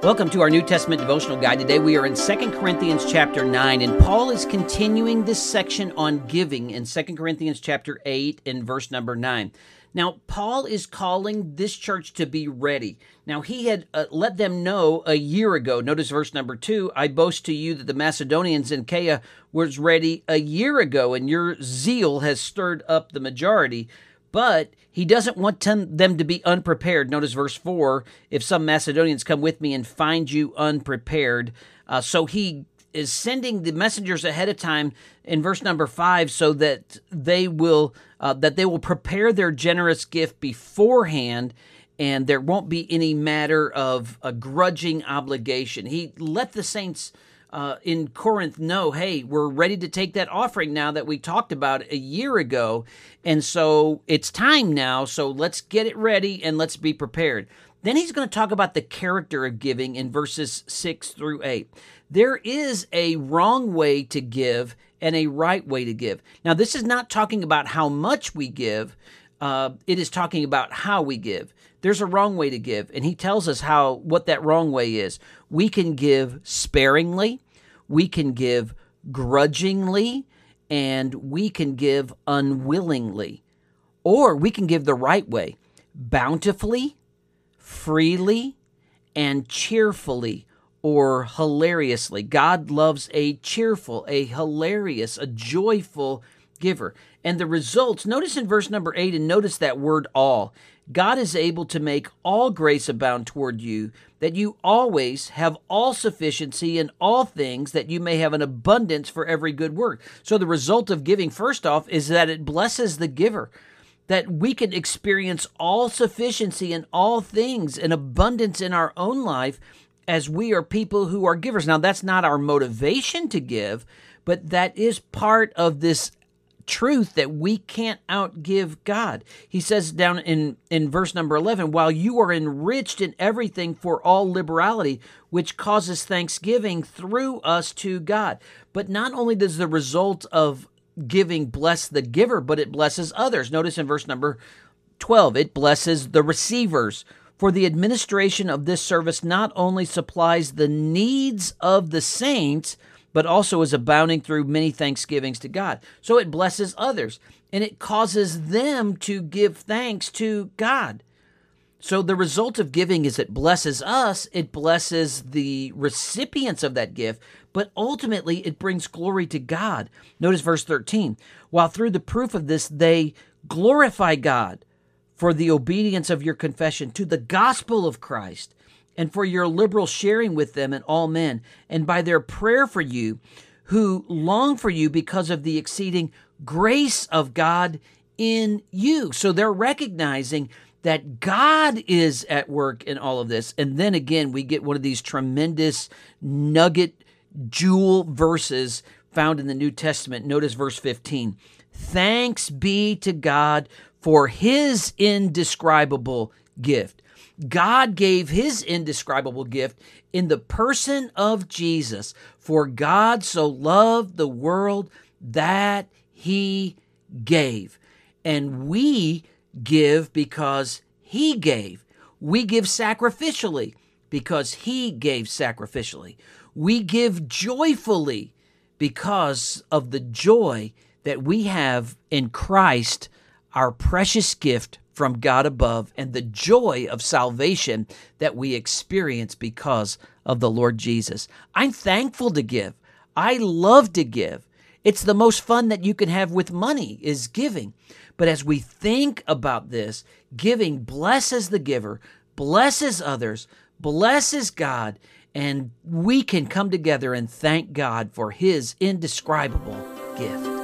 Welcome to our New Testament devotional guide. Today we are in 2 Corinthians chapter 9 and Paul is continuing this section on giving in 2 Corinthians chapter 8 and verse number 9. Now, Paul is calling this church to be ready. Now, he had uh, let them know a year ago. Notice verse number 2 I boast to you that the Macedonians in Achaia was ready a year ago, and your zeal has stirred up the majority but he doesn't want them to be unprepared. Notice verse 4 if some Macedonians come with me and find you unprepared. Uh, so he is sending the messengers ahead of time in verse number 5 so that they will uh, that they will prepare their generous gift beforehand and there won't be any matter of a grudging obligation. He let the saints uh, in Corinth know, hey, we're ready to take that offering now that we talked about a year ago. And so it's time now. So let's get it ready and let's be prepared. Then he's going to talk about the character of giving in verses 6 through 8. There is a wrong way to give and a right way to give. Now, this is not talking about how much we give, uh, it is talking about how we give. There's a wrong way to give, and he tells us how what that wrong way is. We can give sparingly, we can give grudgingly, and we can give unwillingly. Or we can give the right way, bountifully, freely, and cheerfully or hilariously. God loves a cheerful, a hilarious, a joyful giver. And the results, notice in verse number eight, and notice that word all. God is able to make all grace abound toward you, that you always have all sufficiency in all things, that you may have an abundance for every good work. So the result of giving, first off, is that it blesses the giver, that we can experience all sufficiency in all things, an abundance in our own life as we are people who are givers. Now, that's not our motivation to give, but that is part of this truth that we can't outgive God. He says down in, in verse number 11, while you are enriched in everything for all liberality, which causes thanksgiving through us to God. But not only does the result of giving bless the giver, but it blesses others. Notice in verse number 12, it blesses the receivers. For the administration of this service not only supplies the needs of the saints, but also is abounding through many thanksgivings to God. So it blesses others and it causes them to give thanks to God. So the result of giving is it blesses us, it blesses the recipients of that gift, but ultimately it brings glory to God. Notice verse 13. While through the proof of this they glorify God for the obedience of your confession to the gospel of Christ and for your liberal sharing with them and all men, and by their prayer for you, who long for you because of the exceeding grace of God in you. So they're recognizing that God is at work in all of this. And then again, we get one of these tremendous nugget jewel verses found in the New Testament. Notice verse 15. Thanks be to God for his indescribable gift. God gave his indescribable gift in the person of Jesus. For God so loved the world that he gave. And we give because he gave. We give sacrificially because he gave sacrificially. We give joyfully because of the joy that we have in Christ, our precious gift from God above and the joy of salvation that we experience because of the Lord Jesus. I'm thankful to give. I love to give. It's the most fun that you can have with money is giving. But as we think about this, giving blesses the giver, blesses others, blesses God, and we can come together and thank God for his indescribable gift.